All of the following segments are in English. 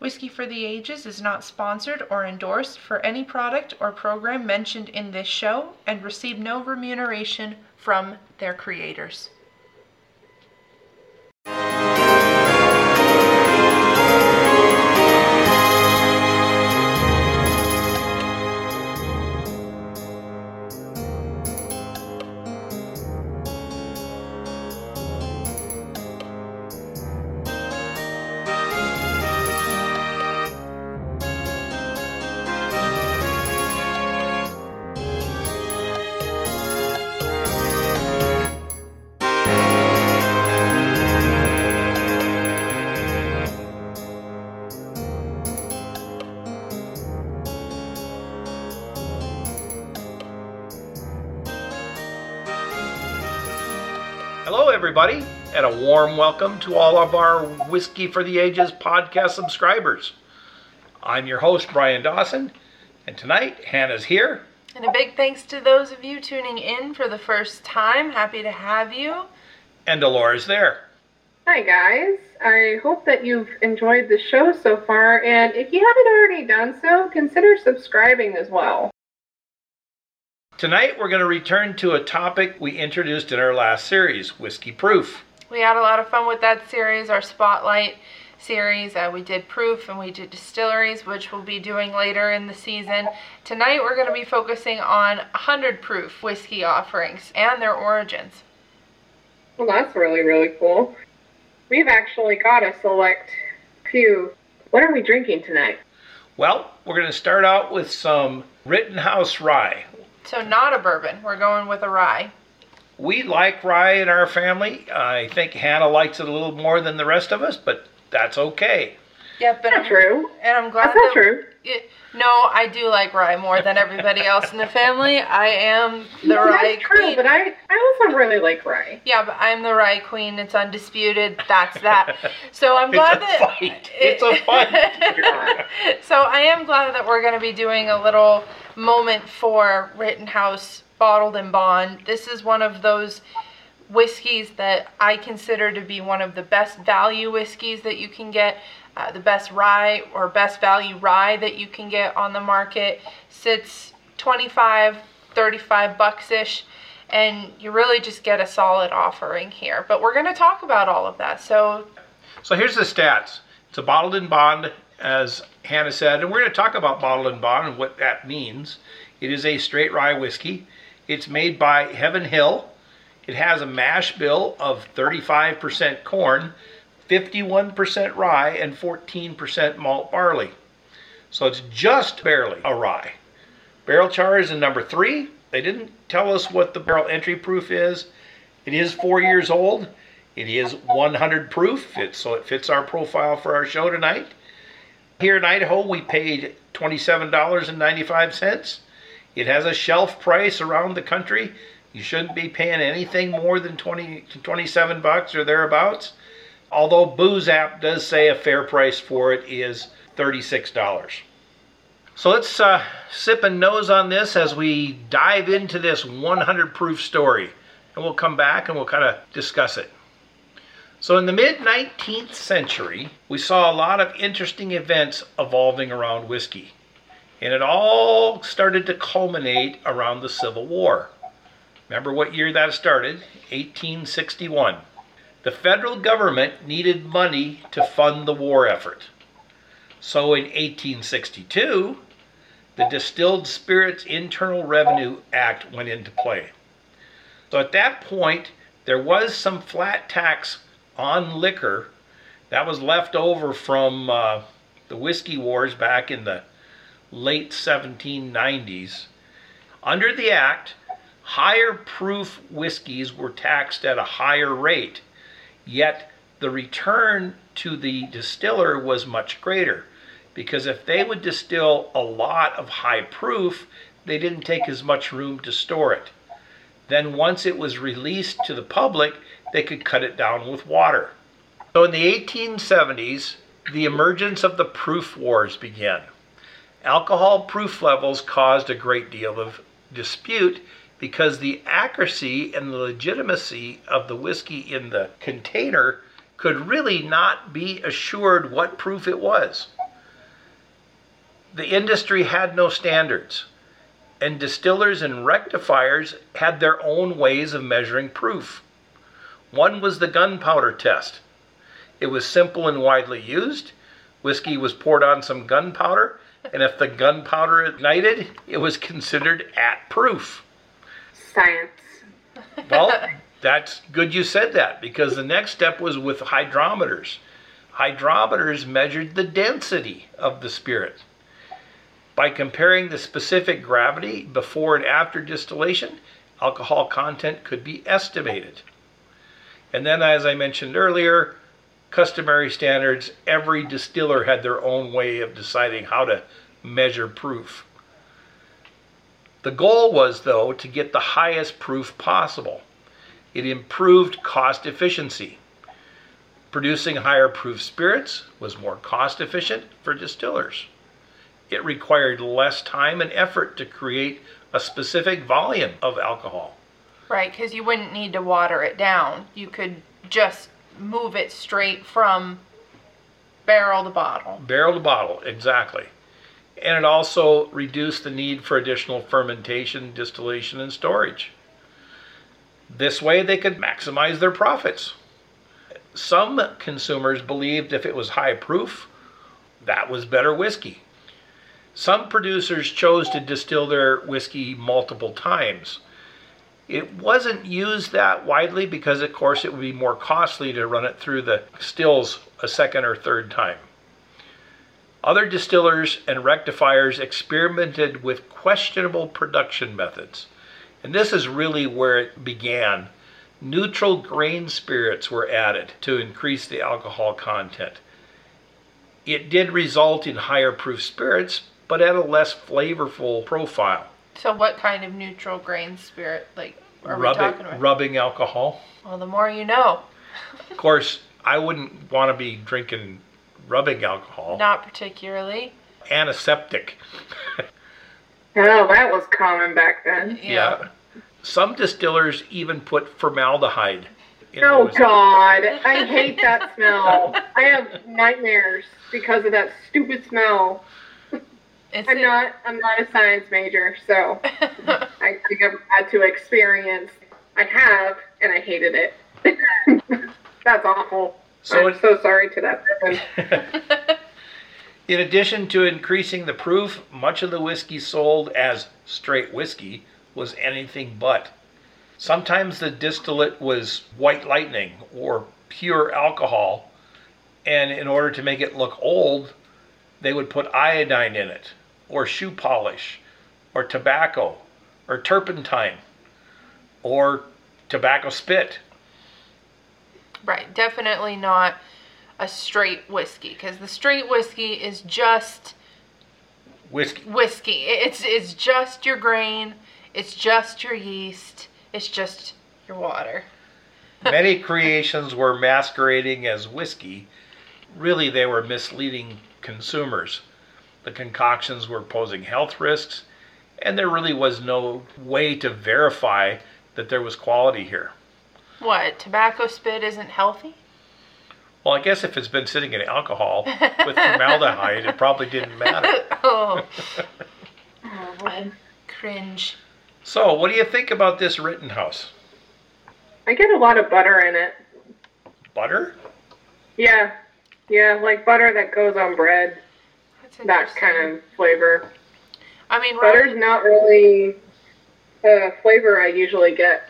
Whiskey for the Ages is not sponsored or endorsed for any product or program mentioned in this show and receive no remuneration from their creators. Warm welcome to all of our Whiskey for the Ages podcast subscribers. I'm your host, Brian Dawson, and tonight Hannah's here. And a big thanks to those of you tuning in for the first time. Happy to have you. And Elora's there. Hi, guys. I hope that you've enjoyed the show so far, and if you haven't already done so, consider subscribing as well. Tonight we're going to return to a topic we introduced in our last series, Whiskey Proof. We had a lot of fun with that series, our Spotlight series. Uh, we did proof and we did distilleries, which we'll be doing later in the season. Tonight we're going to be focusing on 100 proof whiskey offerings and their origins. Well, that's really, really cool. We've actually got a select few. What are we drinking tonight? Well, we're going to start out with some Rittenhouse Rye. So, not a bourbon. We're going with a rye. We like rye in our family. I think Hannah likes it a little more than the rest of us, but that's okay. Yeah, but Not I'm, true. and I'm glad That's not that true. It, no, I do like rye more than everybody else in the family. I am the No, rye that's true, but I, I also really like rye. Yeah, but I'm the rye queen. It's undisputed. That's that. So I'm glad that. it's a that fight. It's a fight. so I am glad that we're going to be doing a little moment for Rittenhouse Bottled in Bond. This is one of those whiskeys that I consider to be one of the best value whiskeys that you can get. Uh, the best rye or best value rye that you can get on the market sits 25 35 bucks ish and you really just get a solid offering here but we're going to talk about all of that so So here's the stats. It's a bottled in bond, as Hannah said, and we're going to talk about bottled in bond and what that means. It is a straight rye whiskey. It's made by Heaven Hill. It has a mash bill of 35% corn, 51% rye, and 14% malt barley. So it's just barely a rye. Barrel char is in number three. They didn't tell us what the barrel entry proof is. It is four years old. It is 100 proof, it, so it fits our profile for our show tonight. Here in Idaho, we paid $27.95. It has a shelf price around the country. You shouldn't be paying anything more than 20 to 27 bucks or thereabouts. Although Booze app does say a fair price for it is $36. So let's uh, sip and nose on this as we dive into this 100 proof story. And we'll come back and we'll kind of discuss it. So, in the mid 19th century, we saw a lot of interesting events evolving around whiskey. And it all started to culminate around the Civil War. Remember what year that started? 1861. The federal government needed money to fund the war effort. So, in 1862, the Distilled Spirits Internal Revenue Act went into play. So, at that point, there was some flat tax on liquor that was left over from uh, the whiskey wars back in the late 1790s. Under the act, higher proof whiskeys were taxed at a higher rate, yet the return to the distiller was much greater because if they would distill a lot of high proof, they didn't take as much room to store it. Then, once it was released to the public, they could cut it down with water. So, in the 1870s, the emergence of the proof wars began. Alcohol proof levels caused a great deal of dispute because the accuracy and the legitimacy of the whiskey in the container could really not be assured what proof it was. The industry had no standards, and distillers and rectifiers had their own ways of measuring proof. One was the gunpowder test. It was simple and widely used. Whiskey was poured on some gunpowder, and if the gunpowder ignited, it was considered at proof. Science. Well, that's good you said that because the next step was with hydrometers. Hydrometers measured the density of the spirit. By comparing the specific gravity before and after distillation, alcohol content could be estimated. And then, as I mentioned earlier, customary standards, every distiller had their own way of deciding how to measure proof. The goal was, though, to get the highest proof possible. It improved cost efficiency. Producing higher proof spirits was more cost efficient for distillers. It required less time and effort to create a specific volume of alcohol. Right, because you wouldn't need to water it down. You could just move it straight from barrel to bottle. Barrel to bottle, exactly. And it also reduced the need for additional fermentation, distillation, and storage. This way, they could maximize their profits. Some consumers believed if it was high proof, that was better whiskey. Some producers chose to distill their whiskey multiple times. It wasn't used that widely because, of course, it would be more costly to run it through the stills a second or third time. Other distillers and rectifiers experimented with questionable production methods. And this is really where it began. Neutral grain spirits were added to increase the alcohol content. It did result in higher proof spirits, but at a less flavorful profile. So, what kind of neutral grain spirit, like, are we rubbing, talking about? rubbing alcohol. well, the more you know. Of course, I wouldn't want to be drinking rubbing alcohol. Not particularly. Antiseptic. Oh, that was common back then. Yeah. Some distillers even put formaldehyde. in Oh those. God, I hate that smell. I have nightmares because of that stupid smell. It's I'm not. I'm not a science major, so I think I've had to experience. I have, and I hated it. That's awful. So I'm it- so sorry to that person. In addition to increasing the proof, much of the whiskey sold as straight whiskey was anything but. Sometimes the distillate was white lightning or pure alcohol, and in order to make it look old, they would put iodine in it, or shoe polish, or tobacco, or turpentine, or tobacco spit. Right, definitely not a straight whiskey because the straight whiskey is just Whiskey. whiskey. It's it's just your grain, it's just your yeast, it's just your water. Many creations were masquerading as whiskey. Really, they were misleading consumers. The concoctions were posing health risks, and there really was no way to verify that there was quality here. What, tobacco spit isn't healthy? Well, I guess if it's been sitting in alcohol with formaldehyde, it probably didn't matter. oh, Oh, cringe. So, what do you think about this Rittenhouse? I get a lot of butter in it. Butter? Yeah, yeah, like butter that goes on bread. That kind of flavor. I mean, Butter's right, not really the flavor I usually get.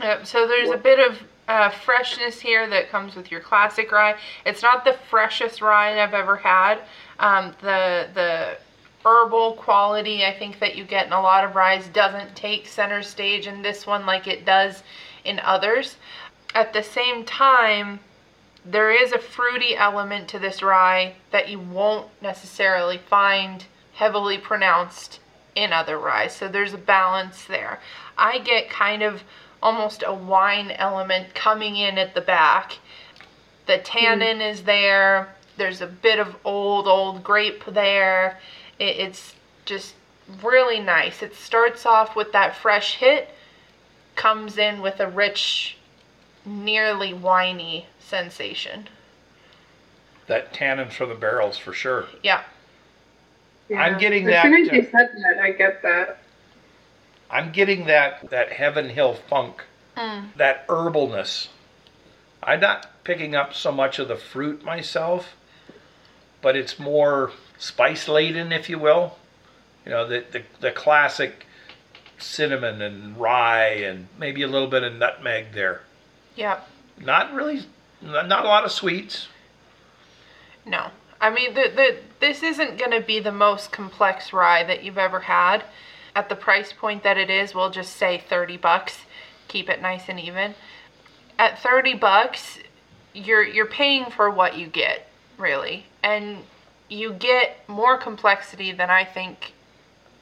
uh, so there's a bit of uh, freshness here that comes with your classic rye. It's not the freshest rye I've ever had. Um, the the herbal quality I think that you get in a lot of ryes doesn't take center stage in this one like it does in others. At the same time, there is a fruity element to this rye that you won't necessarily find heavily pronounced in other rye. So there's a balance there. I get kind of almost a wine element coming in at the back. The tannin is there. There's a bit of old, old grape there. It, it's just really nice. It starts off with that fresh hit, comes in with a rich, nearly winey sensation. That tannin from the barrels for sure. Yeah. I'm getting as that, soon as you said that, I get that. I'm getting that that Heaven Hill funk, Mm. that herbalness. I'm not picking up so much of the fruit myself, but it's more spice laden, if you will. You know, the, the the classic cinnamon and rye and maybe a little bit of nutmeg there. Yeah. Not really, not a lot of sweets. No. I mean, the, the, this isn't going to be the most complex rye that you've ever had. At the price point that it is, we'll just say 30 bucks. Keep it nice and even. At 30 bucks, you're you're paying for what you get, really. And you get more complexity than I think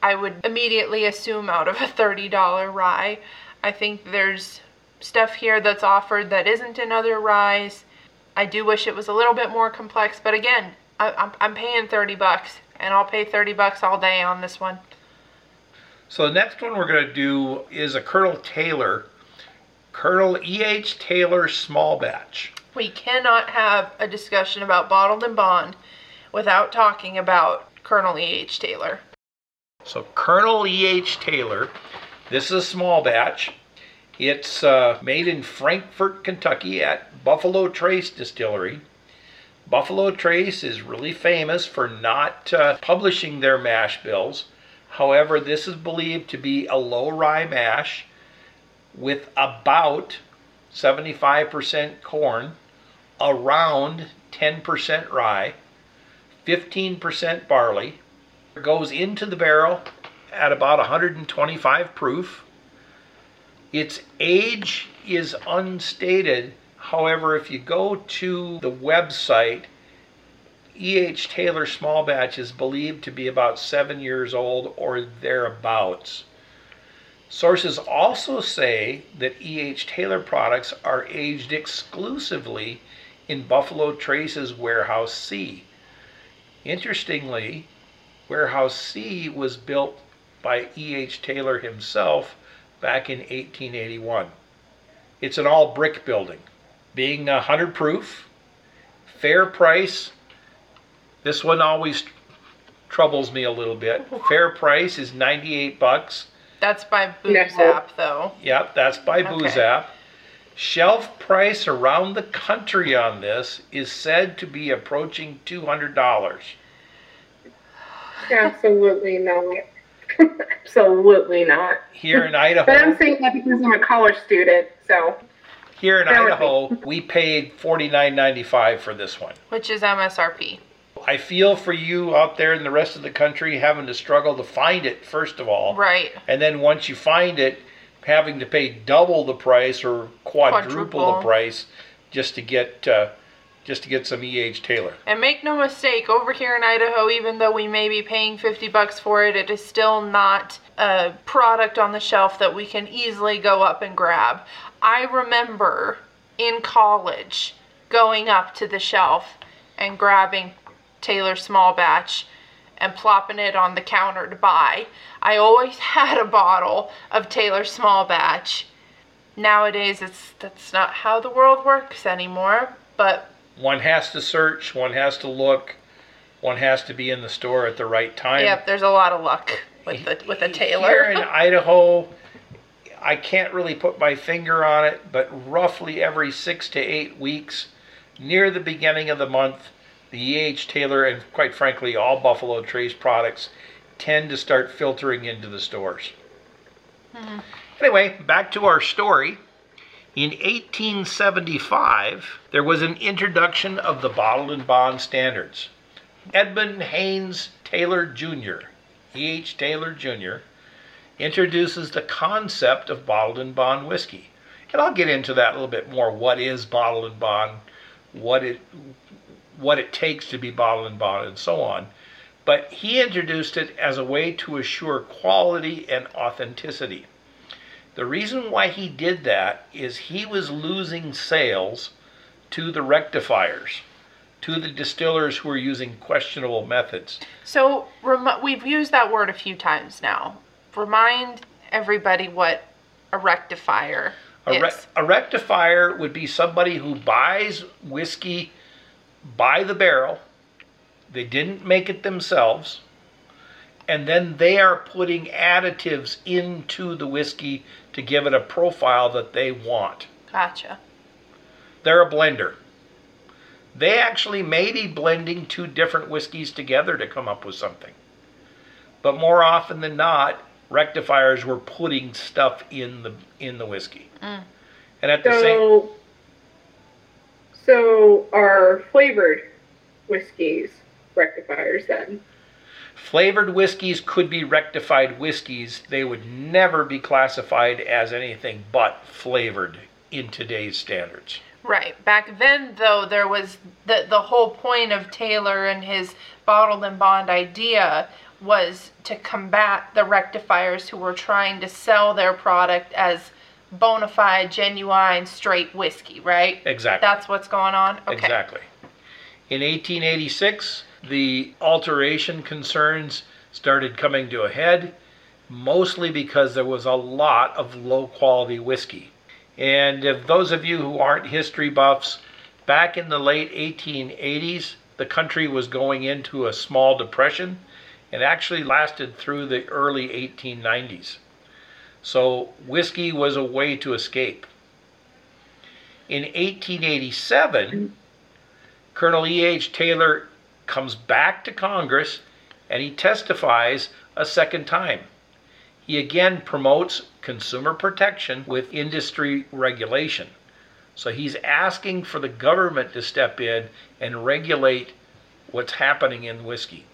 I would immediately assume out of a $30 rye. I think there's stuff here that's offered that isn't in other. I do wish it was a little bit more complex, but again, I, I'm, I'm paying 30 bucks, and I'll pay 30 bucks all day on this one. So the next one we're going to do is a Colonel Taylor, Colonel E.H. Taylor small batch. We cannot have a discussion about bottled in bond without talking about Colonel E.H. Taylor. So Colonel E.H. Taylor, this is a small batch. It's uh, made in Frankfort, Kentucky at Buffalo Trace Distillery. Buffalo Trace is really famous for not uh, publishing their mash bills. However, this is believed to be a low rye mash with about 75% corn, around 10% rye, 15% barley. It goes into the barrel at about 125 proof. Its age is unstated. However, if you go to the website, E.H. Taylor Small Batch is believed to be about seven years old or thereabouts. Sources also say that E.H. Taylor products are aged exclusively in Buffalo Trace's Warehouse C. Interestingly, Warehouse C was built by E.H. Taylor himself back in 1881. It's an all brick building, being 100 proof, fair price. This one always troubles me a little bit. Fair price is 98 bucks. That's by No. Booze App, though. Yep, that's by Okay. Booze App. Shelf price around the country on this is said to be approaching $200. Absolutely not. Absolutely not. Here in Idaho. But I'm saying that because I'm a college student, so here in Bear with me. Idaho, we paid $49.95 for this one. Which is MSRP. I feel for you out there in the rest of the country having to struggle to find it, first of all. Right. And then once you find it, having to pay double the price or quadruple, Quadruple. the price just to get uh, just to get some E.H. Taylor. And make no mistake, over here in Idaho, even though we may be paying 50 bucks for it, it is still not a product on the shelf that we can easily go up and grab. I remember in college going up to the shelf and grabbing Taylor Small Batch and plopping it on the counter to buy. I always had a bottle of Taylor Small Batch. Nowadays, it's that's not how the world works anymore, but One has to search, one has to look, one has to be in the store at the right time. Yep, there's a lot of luck with the with a Taylor. Here in Idaho, I can't really put my finger on it, but roughly every six to eight weeks, near the beginning of the month, the E.H. Taylor and quite frankly all Buffalo Trace products tend to start filtering into the stores. Anyway, back to our story. In 1875, there was an introduction of the bottled in bond standards. Edmund Haynes Taylor Jr., E.H. Taylor Jr., introduces the concept of bottled in bond whiskey. And I'll get into that a little bit more. What is bottled in bond? What it what it takes to be bottled in bond and so on. But he introduced it as a way to assure quality and authenticity. The reason why he did that is he was losing sales to the rectifiers, to the distillers who were using questionable methods. So remi- we've used that word a few times now. Remind everybody what a rectifier A, re- is. a rectifier would be somebody who buys whiskey by the barrel. They didn't make it themselves. And then they are putting additives into the whiskey to give it a profile that they want. Gotcha. They're a blender. They actually may be blending two different whiskeys together to come up with something. But more often than not, rectifiers were putting stuff in the in the whiskey. Mm. And at the same So, so are flavored whiskeys rectifiers then? Flavored whiskeys could be rectified whiskeys. They would never be classified as anything but flavored in today's standards. Right. Back then, though, there was the the whole point of Taylor and his bottled in bond idea was to combat the rectifiers who were trying to sell their product as bona fide, genuine, straight whiskey. Right. Exactly. That's what's going on. Okay. Exactly. In 1886, the alteration concerns started coming to a head, mostly because there was a lot of low quality whiskey. And if those of you who aren't history buffs, back in the late 1880s, the country was going into a small depression and actually lasted through the early 1890s. So whiskey was a way to escape. In 1887, Colonel E.H. Taylor comes back to Congress and he testifies a second time. He again promotes consumer protection with industry regulation. So he's asking for the government to step in and regulate what's happening in whiskey.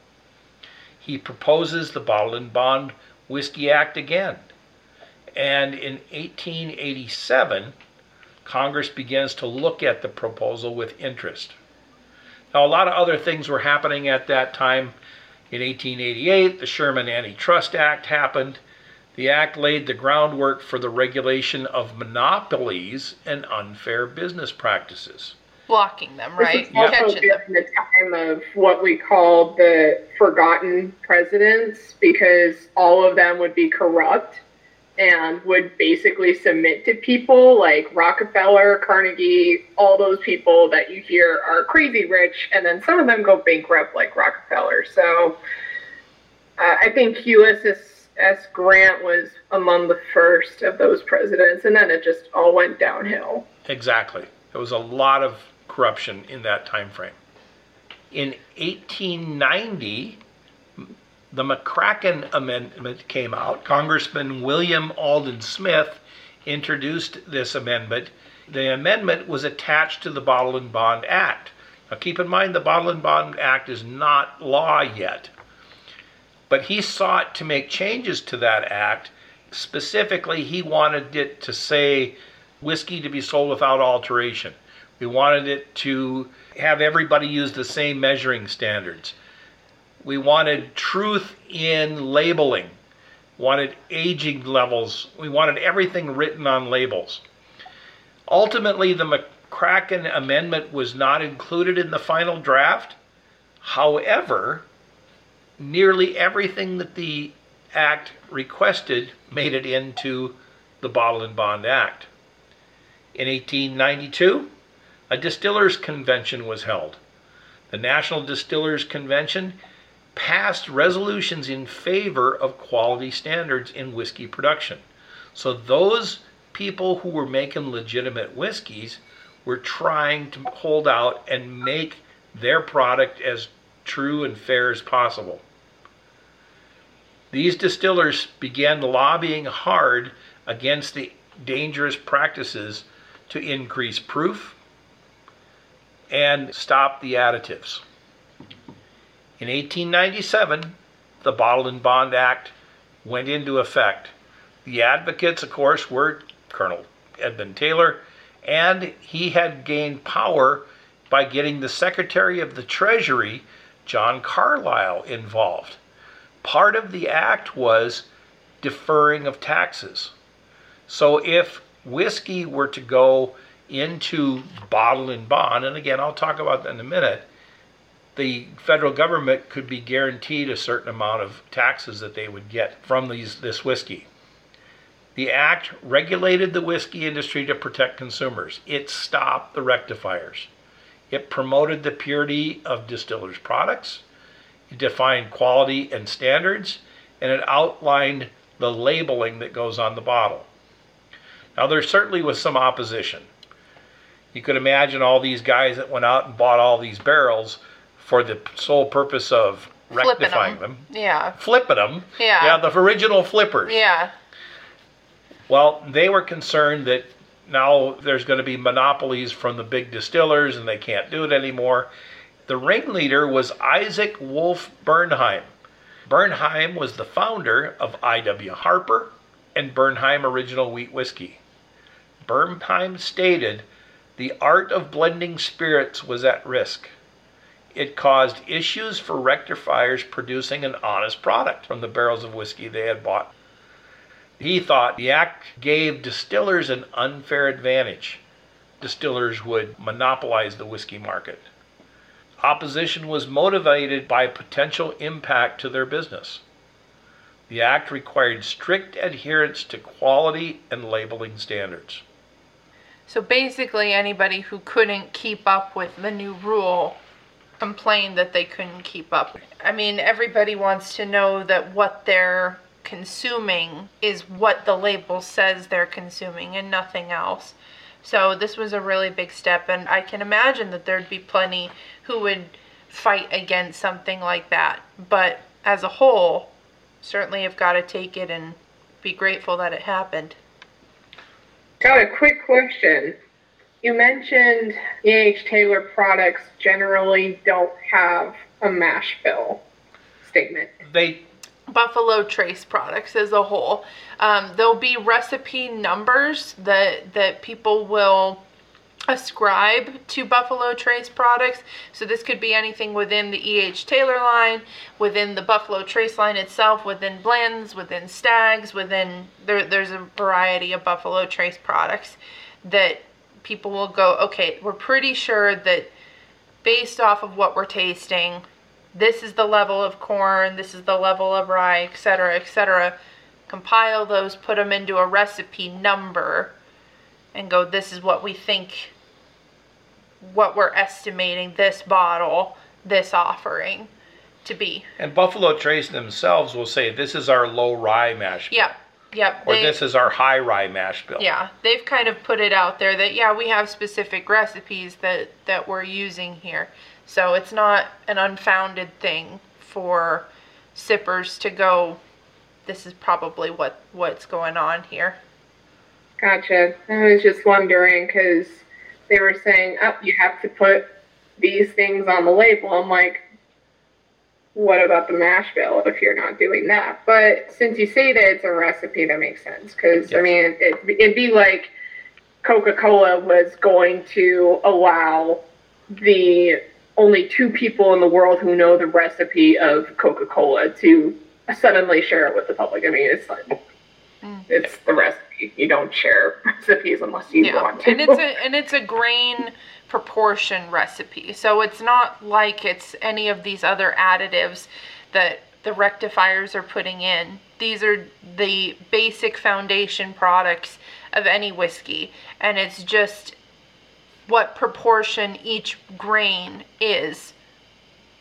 He proposes the Bottle in Bond Whiskey Act again. And in 1887, Congress begins to look at the proposal with interest. Now, a lot of other things were happening at that time. In 1888, the Sherman Antitrust Act happened. The act laid the groundwork for the regulation of monopolies and unfair business practices. Blocking them. Right. This is also Catching them. during the time of what we call the forgotten presidents, because all of them would be corrupt and would basically submit to people like Rockefeller, Carnegie, all those people that you hear are crazy rich, and then some of them go bankrupt like Rockefeller. So uh, I think Ulysses S. Grant was among the first of those presidents, and then it just all went downhill. Exactly. There was a lot of corruption in that time frame. In 1890, the McCracken Amendment came out. Congressman William Alden Smith introduced this amendment. The amendment was attached to the Bottle in Bond Act. Now keep in mind the Bottle in Bond Act is not law yet. But he sought to make changes to that act. Specifically, he wanted it to say whiskey to be sold without alteration. We wanted it to have everybody use the same measuring standards. We wanted truth in labeling, wanted aging levels, we wanted everything written on labels. Ultimately, the McCracken Amendment was not included in the final draft. However, nearly everything that the Act requested made it into the Bottle in Bond Act. In 1892, a distillers convention was held. The National Distillers Convention passed resolutions in favor of quality standards in whiskey production. So those people who were making legitimate whiskeys were trying to hold out and make their product as true and fair as possible. These distillers began lobbying hard against the dangerous practices to increase proof and stop the additives. In 1897, the Bottle in Bond Act went into effect. The advocates, of course, were Colonel Edmund Taylor, and he had gained power by getting the Secretary of the Treasury, John Carlisle, involved. Part of the act was deferring of taxes. So if whiskey were to go into bottle in bond, and again, I'll talk about that in a minute, the federal government could be guaranteed a certain amount of taxes that they would get from these this whiskey. The act regulated the whiskey industry to protect consumers. It stopped the rectifiers. It promoted the purity of distillers' products. it defined quality and standards, and it outlined the labeling that goes on the bottle. Now, there certainly was some opposition. You could imagine all these guys that went out and bought all these barrels for the sole purpose of Flipping rectifying them, Yeah. flipping them. Yeah. Yeah, the original flippers. Yeah. Well, they were concerned that now there's going to be monopolies from the big distillers and they can't do it anymore. The ringleader was Isaac Wolf Bernheim. Bernheim was the founder of I.W. Harper and Bernheim Original Wheat Whiskey. Bernheim stated the art of blending spirits was at risk. It caused issues for rectifiers producing an honest product from the barrels of whiskey they had bought. He thought the act gave distillers an unfair advantage. Distillers would monopolize the whiskey market. Opposition was motivated by potential impact to their business. The act required strict adherence to quality and labeling standards. So basically, anybody who couldn't keep up with the new rule complained that they couldn't keep up. I mean, everybody wants to know that what they're consuming is what the label says they're consuming and nothing else. So this was a really big step, and I can imagine that there'd be plenty who would fight against something like that. But as a whole, certainly have got to take it and be grateful that it happened. Got a quick question. You mentioned E.H. Taylor products generally don't have a mash bill statement. They Buffalo Trace products as a whole. Um, there'll be recipe numbers that that people will ascribe to Buffalo Trace products. So this could be anything within the E.H. Taylor line, within the Buffalo Trace line itself, within blends, within stags, within there, there's a variety of Buffalo Trace products that people will go, okay, we're pretty sure that based off of what we're tasting, this is the level of corn, this is the level of rye, etc., etc. Compile those, put them into a recipe number, and go, this is what we think, what we're estimating this bottle, this offering to be. and Buffalo Trace themselves will say this is our low rye mash bill, Yep, yep. or they- this is our high rye mash bill. Yeah, they've kind of put it out there that yeah, we have specific recipes that that we're using here. So it's not an unfounded thing for sippers to go this is probably what what's going on here. Gotcha. I was just wondering because they were saying, oh, you have to put these things on the label. I'm like, what about the mash bill if you're not doing that? But since you say that it's a recipe, that makes sense. Because, I mean, it, it'd be like Coca Cola was going to allow the only two people in the world who know the recipe of Coca Cola to suddenly share it with the public. I mean, it's like, mm. it's the recipe. You don't share recipes unless you Yeah, want to. and it's a and it's a grain proportion recipe, so it's not like it's any of these other additives that the rectifiers are putting in. These are the basic foundation products of any whiskey, and it's just what proportion each grain is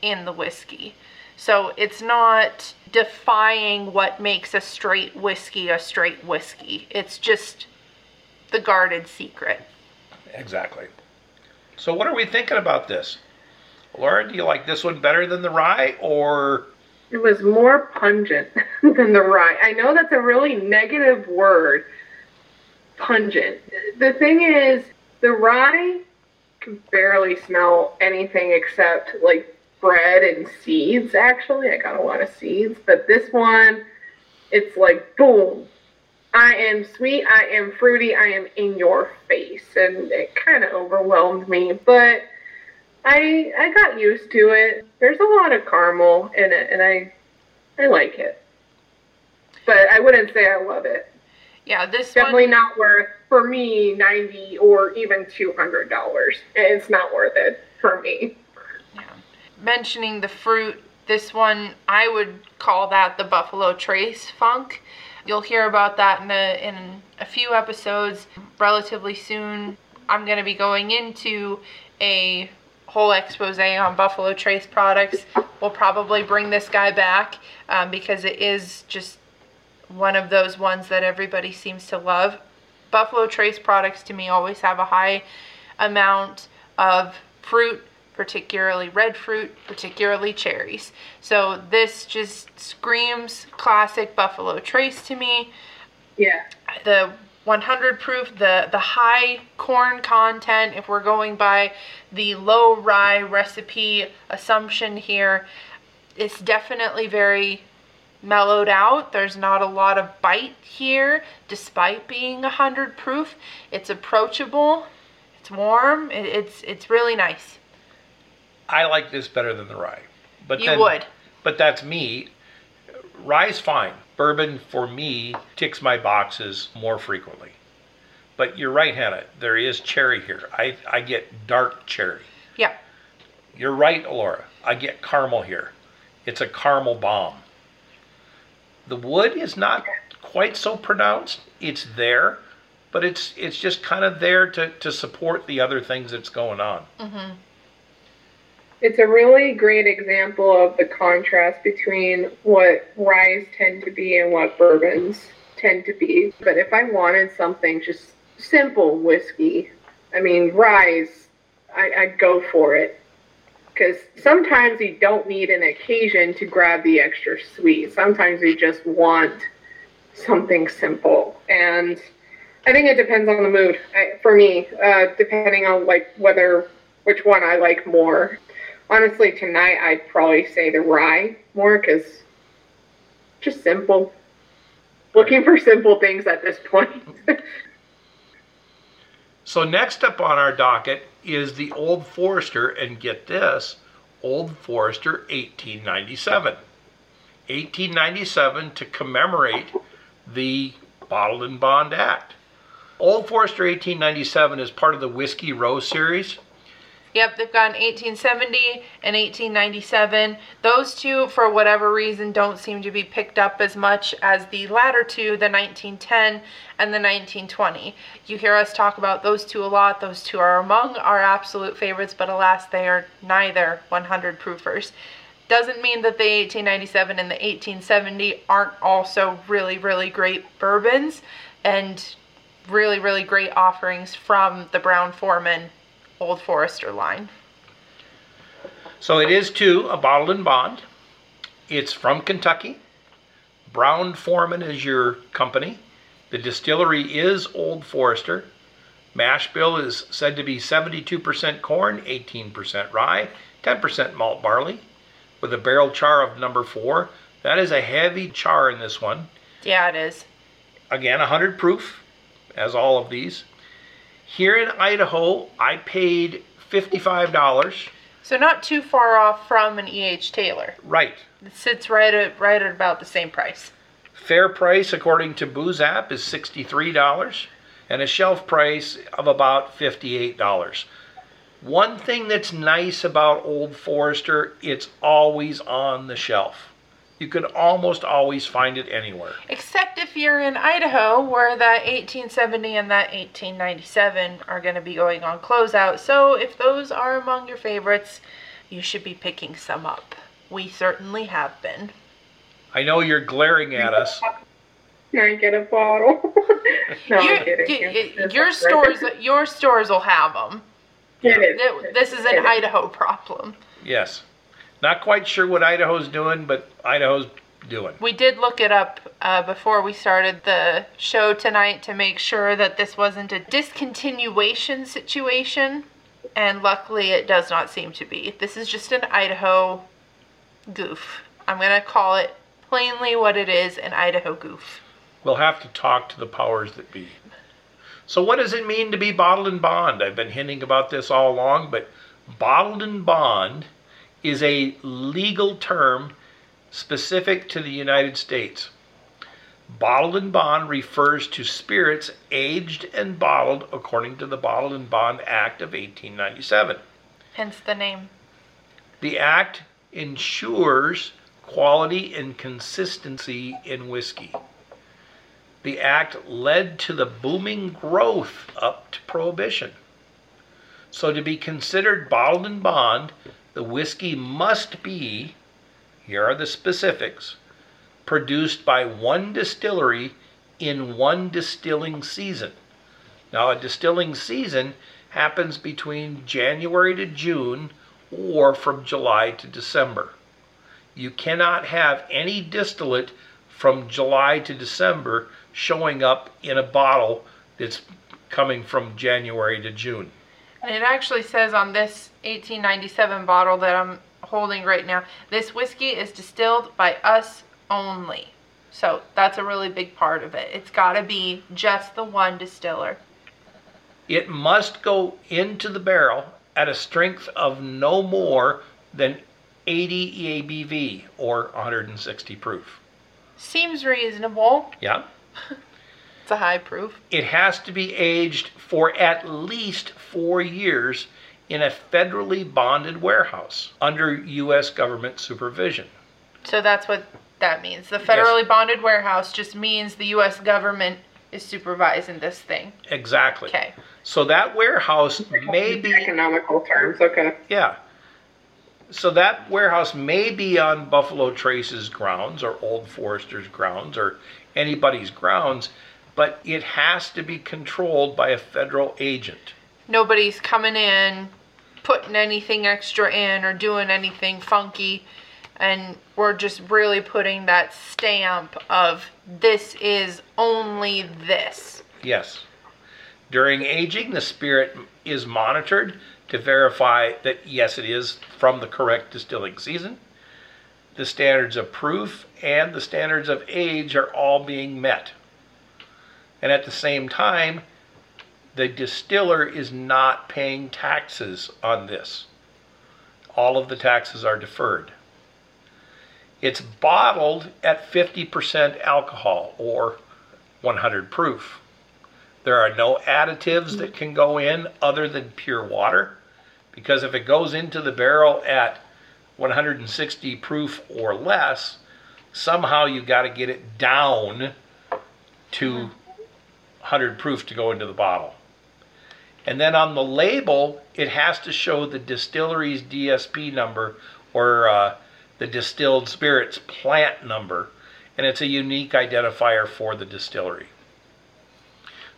in the whiskey. So it's not defying what makes a straight whiskey a straight whiskey. It's just the guarded secret. Exactly. So what are we thinking about this? Laura, do you like this one better than the rye or It was more pungent than the rye. I know that's a really negative word, pungent. The thing is, the rye can barely smell anything except like bread and seeds, actually. I got a lot of seeds. But this one, it's like, boom. I am sweet, I am fruity, I am in your face. And it kind of overwhelmed me. But I I got used to it. There's a lot of caramel in it, and I I like it. But I wouldn't say I love it. Yeah, this Definitely one. not worth for me ninety or even two hundred dollars. It's not worth it for me. mentioning the fruit, this one I would call that the Buffalo Trace funk. You'll hear about that in a, in a few episodes relatively soon. I'm going to be going into a whole expose on Buffalo Trace products, we'll probably bring this guy back um, because it is just one of those ones that everybody seems to love. Buffalo Trace products to me always have a high amount of fruit, particularly red fruit, particularly cherries. So this just screams classic Buffalo Trace to me. Yeah. The 100 proof, the, the high corn content, if we're going by the low rye recipe assumption here, it's definitely very mellowed out. There's not a lot of bite here, despite being 100 proof. It's approachable, it's warm, it, it's, it's really nice. I like this better than the rye. But You then- would. But that's me. Rye's fine. Bourbon for me ticks my boxes more frequently. But you're right, Hannah. There is cherry here. I, I get dark cherry. Yeah. You're right, Laura. I get caramel here. It's a caramel bomb. The wood is not quite so pronounced. It's there, but it's it's just kind of there to, to support the other things that's going on. Mm-hmm. It's a really great example of the contrast between what ryes tend to be and what bourbons tend to be. But if I wanted something just simple whiskey, I mean, ryes, I, I'd go for it. Because sometimes you don't need an occasion to grab the extra sweet. Sometimes you just want something simple. And I think it depends on the mood I, for me, uh, depending on like whether which one I like more. Honestly, tonight I'd probably say the rye more because just simple. Looking for simple things at this point. So next up on our docket is the Old Forester, and get this, Old Forester 1897. 1897 to commemorate the Bottled in Bond Act. Old Forester 1897 is part of the Whiskey Row series. Yep, they've got an 1870 and 1897. Those two, for whatever reason, don't seem to be picked up as much as the latter two, the 1910 and the 1920. You hear us talk about those two a lot. Those two are among our absolute favorites, but alas, they are neither 100 proofers. Doesn't mean that the 1897 and the 1870 aren't also really, really great bourbons and really, really great offerings from the Brown-Forman Old Forester line. So it is too a Bottled in Bond. It's from Kentucky. Brown-Forman is your company. The distillery is Old Forester. Mash bill is said to be 72% corn, 18% rye, 10% malt barley, with a barrel char of number four. That is a heavy char in this one. Yeah, it is. Again, 100 proof, as all of these. Here in Idaho, I paid $55. So not too far off from an E.H. Taylor. Right. It sits right at right at about the same price. Fair price, according to Booze App, is $63, and a shelf price of about $58. One thing that's nice about Old Forester, it's always on the shelf. You can almost always find it anywhere. Except if you're in Idaho, where that 1870 and that 1897 are going to be going on closeout. So if those are among your favorites, you should be picking some up. We certainly have been. I know you're glaring at us. Can I get a bottle? no, Your- I'm kidding. y- y- your stores, your stores will have them. It is. This is an Idaho problem. Yes. Not quite sure what Idaho's doing, but Idaho's doing. We did look it up uh, before we started the show tonight to make sure that this wasn't a discontinuation situation, and luckily it does not seem to be. This is just an Idaho goof. I'm going to call it plainly what it is an Idaho goof. We'll have to talk to the powers that be. So, what does it mean to be bottled in bond? I've been hinting about this all along, but bottled in bond is a legal term specific to the United States. Bottled in bond refers to spirits aged and bottled according to the Bottled in Bond Act of 1897. Hence the name. The act ensures quality and consistency in whiskey. The act led to the booming growth up to prohibition. So, to be considered bottled in bond, the whiskey must be here are the specifics, produced by one distillery in one distilling season. Now, a distilling season happens between January to June or from July to December. You cannot have any distillate from July to December showing up in a bottle that's coming from January to June. And it actually says on this 1897 bottle that I'm holding right now, this whiskey is distilled by us only. So that's a really big part of it. It's got to be just the one distiller. It must go into the barrel at a strength of no more than 80 ABV or 160 proof. Seems reasonable. Yeah. It's a high proof. It has to be aged for at least four years in a federally bonded warehouse under U.S. government supervision. So that's what that means. The federally bonded warehouse just means the U.S. government is supervising this thing. Exactly. Okay. So that warehouse may be economical terms. Okay. Yeah. So that warehouse may be on Buffalo Trace's grounds or Old Forester's grounds or anybody's grounds, but it has to be controlled by a federal agent. Nobody's coming in, putting anything extra in, or doing anything funky. And we're just really putting that stamp of this is only this. Yes. During aging, the spirit is monitored to verify that, yes, it is from the correct distilling season. The standards of proof and the standards of age are all being met. And at the same time, the distiller is not paying taxes on this. All of the taxes are deferred. It's bottled at 50% alcohol or 100 proof. There are no additives that can go in other than pure water because if it goes into the barrel at 160 proof or less, somehow you got to get it down to 100 proof to go into the bottle. And then on the label, it has to show the distillery's DSP number or uh, the distilled spirits plant number, and it's a unique identifier for the distillery.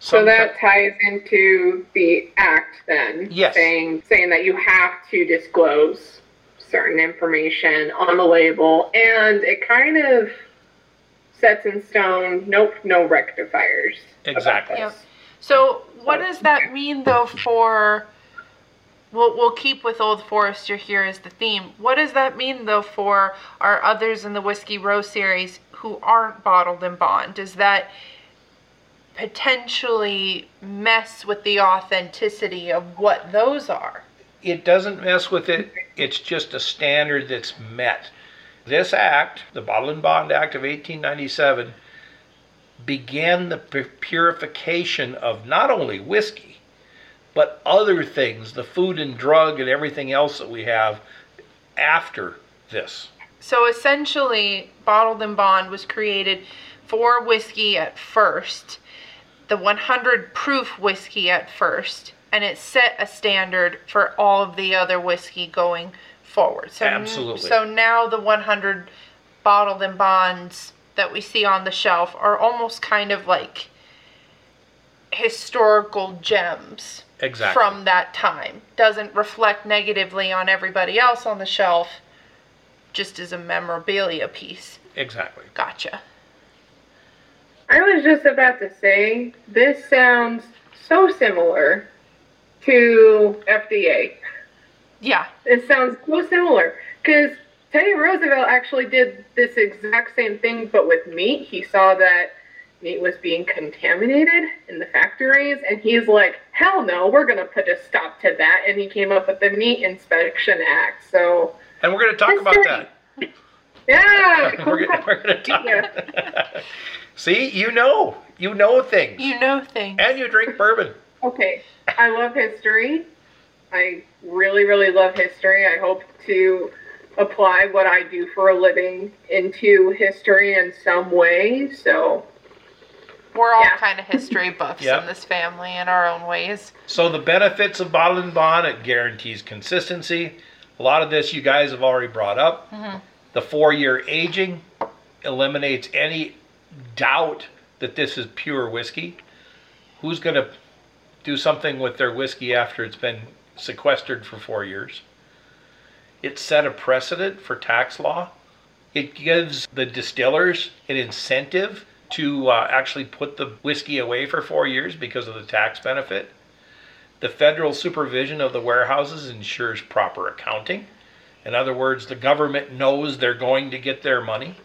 So that ties into the act then. Yes. Saying saying that you have to disclose certain information on the label and it kind of sets in stone nope, no rectifiers. about Exactly. this. Yep. So what does that mean though for we'll, we'll keep with Old Forester here as the theme. What does that mean though for our others in the Whiskey Row series who aren't bottled in bond? Does that potentially mess with the authenticity of what those are? It doesn't mess with it, it's just a standard that's met. This act, the Bottle in Bond Act of 1897, began the purification of not only whiskey, but other things, the food and drug and everything else that we have after this. So essentially, Bottled in Bond was created for whiskey at first, the 100 proof whiskey at first, and it set a standard for all of the other whiskey going forward. So Absolutely. So now the 100 Bottled in Bonds that we see on the shelf are almost kind of like historical gems Exactly. from that time. Doesn't reflect negatively on everybody else on the shelf, just as a memorabilia piece. Exactly. Gotcha. I was just about to say this sounds so similar to FDA. Yeah. It sounds so similar because Teddy Roosevelt actually did this exact same thing, but with meat. He saw that meat was being contaminated in the factories, and he's like, "Hell no, we're gonna put a stop to that." And he came up with the Meat Inspection Act. So, And we're going to talk about that. yeah, We're going we're to talk. Yeah. See, you know, you know things, You know things. and you drink bourbon. Okay, I love history. I really, really love history. I hope to apply what I do for a living into history in some way. So, We're all Yeah. kind of history buffs Yep. in this family in our own ways. So the benefits of bottle in bond, it guarantees consistency. A lot of this you guys have already brought up. Mm-hmm. The four year aging eliminates any doubt that this is pure whiskey. Who's going to do something with their whiskey after it's been sequestered for four years? It set a precedent for tax law. It gives the distillers an incentive to uh, actually put the whiskey away for four years because of the tax benefit. The federal supervision of the warehouses ensures proper accounting. In other words, the government knows they're going to get their money.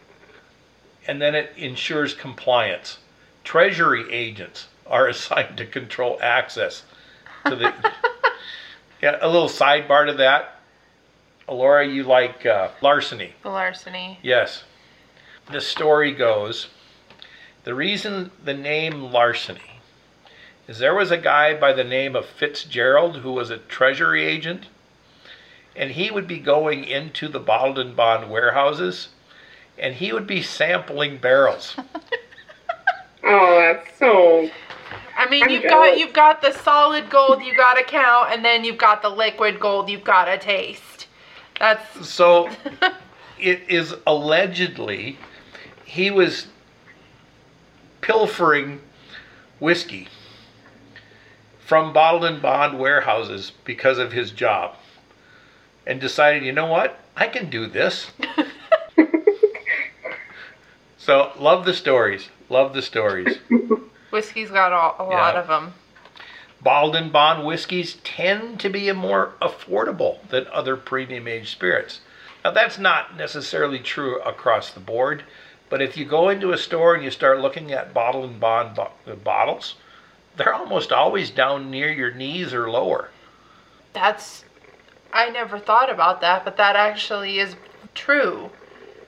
And then it ensures compliance. Treasury agents are assigned to control access to the. yeah, a little sidebar to that. Elora, you like uh, larceny. The larceny. Yes. The story goes the reason the name larceny is there was a guy by the name of Fitzgerald who was a treasury agent, and he would be going into the bottled in bond warehouses and he would be sampling barrels. Oh, that's so. I mean, I'm you've got you've got the solid gold you got to count, and then you've got the liquid gold you've got to taste. That's So it is allegedly he was pilfering whiskey from bottled in bond warehouses because of his job and decided, you know what? I can do this. so, love the stories. Love the stories. whiskey's got a, a lot of them. And bond whiskeys tend to be more affordable than other premium aged spirits. Now, that's not necessarily true across the board, but if you go into a store and you start looking at bottle in bond bo- uh, bottles, they're almost always down near your knees or lower. That's I never thought about that, but that actually is true.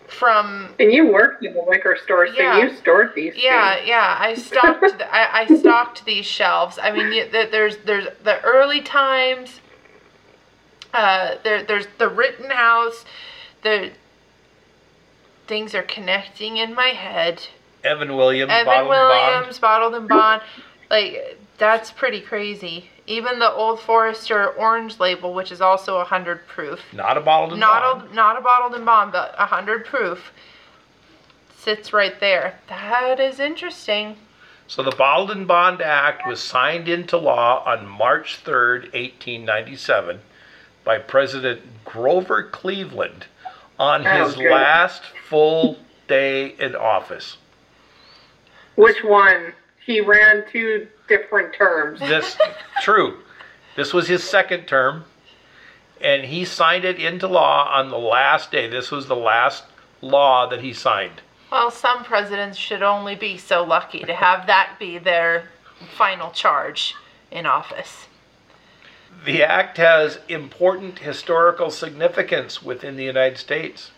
From And you worked in the liquor store, so Yeah. you stored these. yeah, things. yeah, I stocked the, I, I stocked these shelves. I mean, you- there- there's there's the early times. Uh, there there's the Rittenhouse. The things are connecting in my head. Evan Williams, Evan bottled in bond. Williams, bottled in bond. Like that's pretty crazy. Even the Old Forester orange label, which is also a 100 proof, Not a bottled and not bond. a, not a bottled in bond, but a 100 proof, sits right there. That is interesting. So the Bottled in Bond Act was signed into law on March 3rd, 1897 by President Grover Cleveland on Oh, his good. last full day in office. Which one? He ran two different terms. This true. This was his second term and he signed it into law on the last day. This was the last law that he signed. Well, some presidents should only be so lucky to have that be their final charge in office. The act has important historical significance within the United States.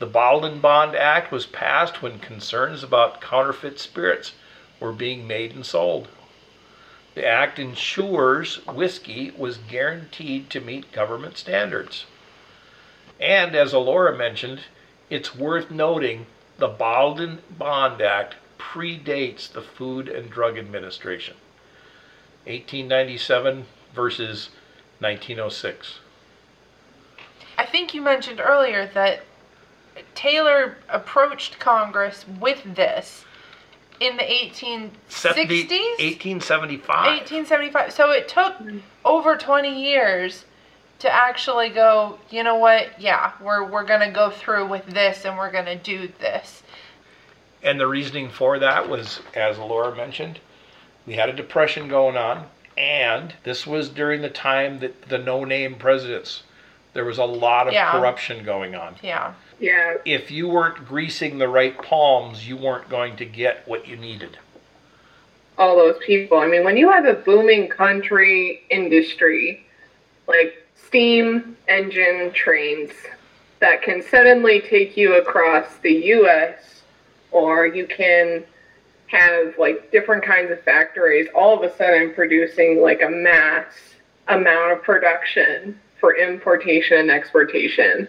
The Bottled in Bond Act was passed when concerns about counterfeit spirits were being made and sold. The act ensures whiskey was guaranteed to meet government standards. And as Elora mentioned, it's worth noting the Bottled Bond Act predates the Food and Drug Administration. 1897 versus 1906. I think you mentioned earlier that Taylor approached Congress with this in the 1860s? 1875. 1875. So it took over 20 years to actually go, you know what? Yeah, we're we're going to go through with this and we're going to do this. And the reasoning for that was, as Elora mentioned, we had a depression going on, and this was during the time that the no-name presidents. There was a lot of Yeah. corruption going on. Yeah. Yeah. If you weren't greasing the right palms, you weren't going to get what you needed. all those people. I mean, when you have a booming country industry like steam engine trains that can suddenly take you across the US, or you can have like different kinds of factories all of a sudden producing like a mass amount of production for importation and exportation.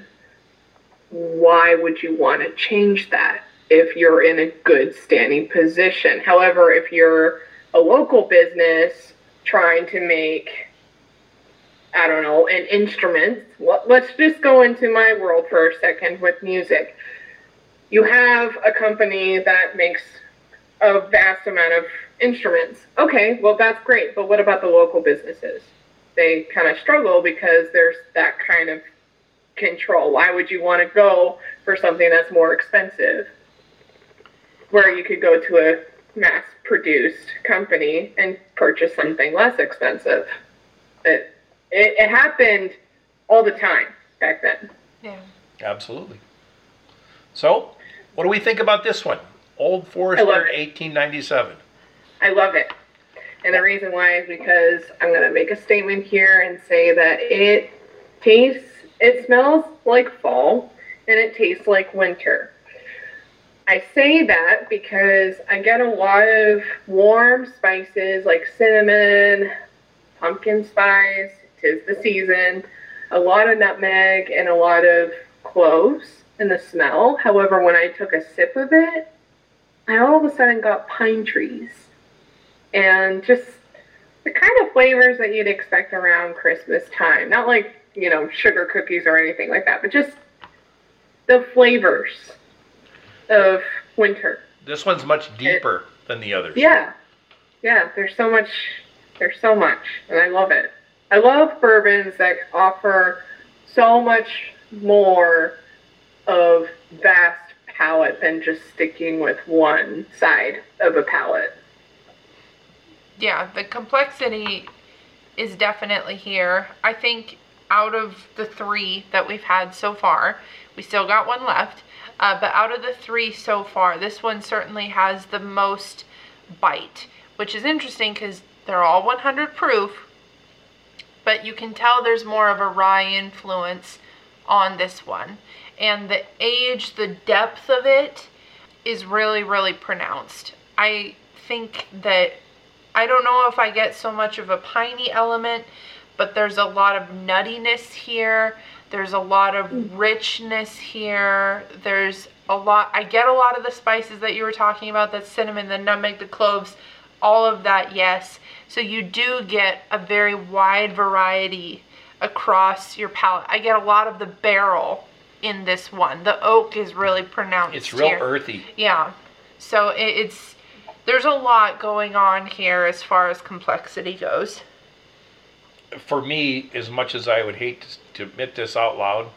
Why would you want to change that if you're in a good standing position? However, if you're a local business trying to make I don't know, an instrument. Let's just go into my world for a second with music. You have a company that makes a vast amount of instruments. Okay, well, that's great, but what about the local businesses? They kind of struggle because there's that kind of control. Why would you want to go for something that's more expensive? Where you could go to a mass produced company and purchase something less expensive. It, it, it happened all the time back then. Yeah. Absolutely. So, what do we think about this one? Old Forester, I love it. 1897. I love it. And the reason why is because I'm going to make a statement here and say that it tastes, it smells like fall and it tastes like winter. I say that because I get a lot of warm spices like cinnamon, pumpkin spice, tis the season, a lot of nutmeg, and a lot of cloves in the smell. However, when I took a sip of it, I all of a sudden got pine trees and just the kind of flavors that you'd expect around Christmas time. Not like, you know, sugar cookies or anything like that, but just the flavors of winter. This one's much deeper than the others. Yeah. Yeah, there's so much there's so much and I love it. I love bourbons that offer so much more of vast palate than just sticking with one side of a palate. yeah, the complexity is definitely here. I think out of the three that we've had so far, we still got one left. Uh, but out of the three so far, this one certainly has the most bite, which is interesting because they're all 100 proof. But you can tell there's more of a rye influence on this one. And the age, the depth of it is really, really pronounced. I think that I don't know if I get so much of a piney element, but there's a lot of nuttiness here. There's a lot of mm. richness here. There's a lot, I get a lot of the spices that you were talking about, the cinnamon, the nutmeg, the cloves, all of that, yes. So you do get a very wide variety across your palate. I get a lot of the barrel in this one. The oak is really pronounced. It's real here. earthy. Yeah. So it's there's a lot going on here as far as complexity goes. For me, as much as I would hate to, to admit this out loud,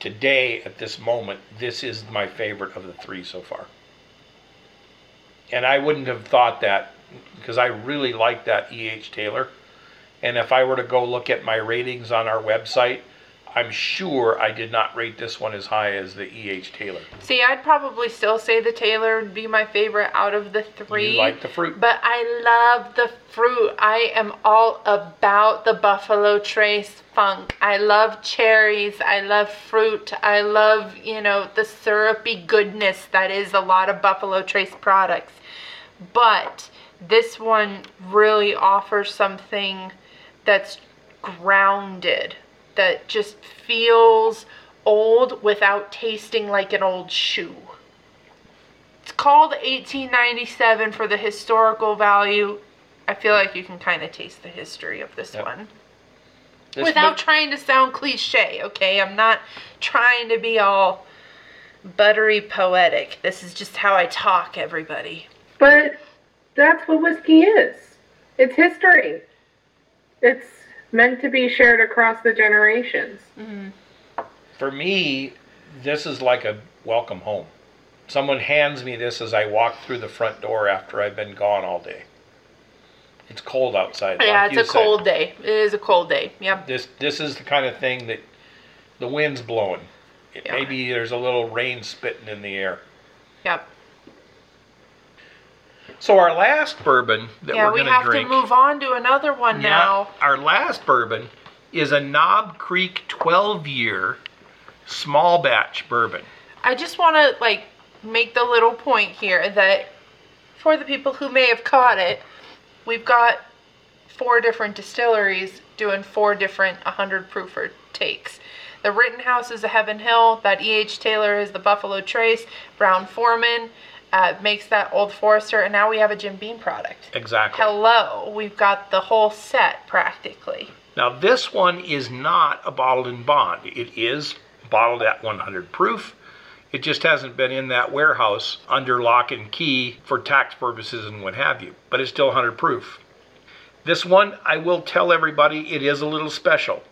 today, at this moment, this is my favorite of the three so far. And I wouldn't have thought that because I really like that E.H. Taylor. And if I were to go look at my ratings on our website, I'm sure I did not rate this one as high as the E.H. Taylor. See, I'd probably still say the Taylor would be my favorite out of the three. You like the fruit? But I love the fruit. I am all about the Buffalo Trace funk. I love cherries. I love fruit. I love, you know, the syrupy goodness that is a lot of Buffalo Trace products. But this one really offers something that's grounded, that just feels old without tasting like an old shoe. It's called 1897 for the historical value. I feel like you can kind of taste the history of this Yep. one. This Without book- trying to sound cliche, okay? I'm not trying to be all buttery poetic. This is just how I talk, everybody. But that's what whiskey is. It's history. It's meant to be shared across the generations. Mm-hmm. For me, this is like a welcome home. Someone hands me this as I walk through the front door after I've been gone all day. It's cold outside. Yeah, like it's a said. cold day. It is a cold day. Yep. This this is the kind of thing that the wind's blowing. It, Yeah. Maybe there's a little rain spitting in the air. Yep. So our last bourbon that Yeah, we're we going have drink. Yeah, we have to move on to another one Yeah, now. Our last bourbon is a Knob Creek 12 year small batch bourbon. I just want to like make the little point here that for the people who may have caught it, we've got four different distilleries doing four different 100 proofer takes. The Rittenhouse is a Heaven Hill. That E.H. Taylor is the Buffalo Trace. Brown-Forman uh, makes that Old Forester, and now we have a Jim Beam product. Exactly. Hello, we've got the whole set practically. Now, this one is not a bottled in bond. It is bottled at 100 proof. It just hasn't been in that warehouse under lock and key for tax purposes and what have you, but it's still 100 proof. This one, I will tell everybody, it is a little special.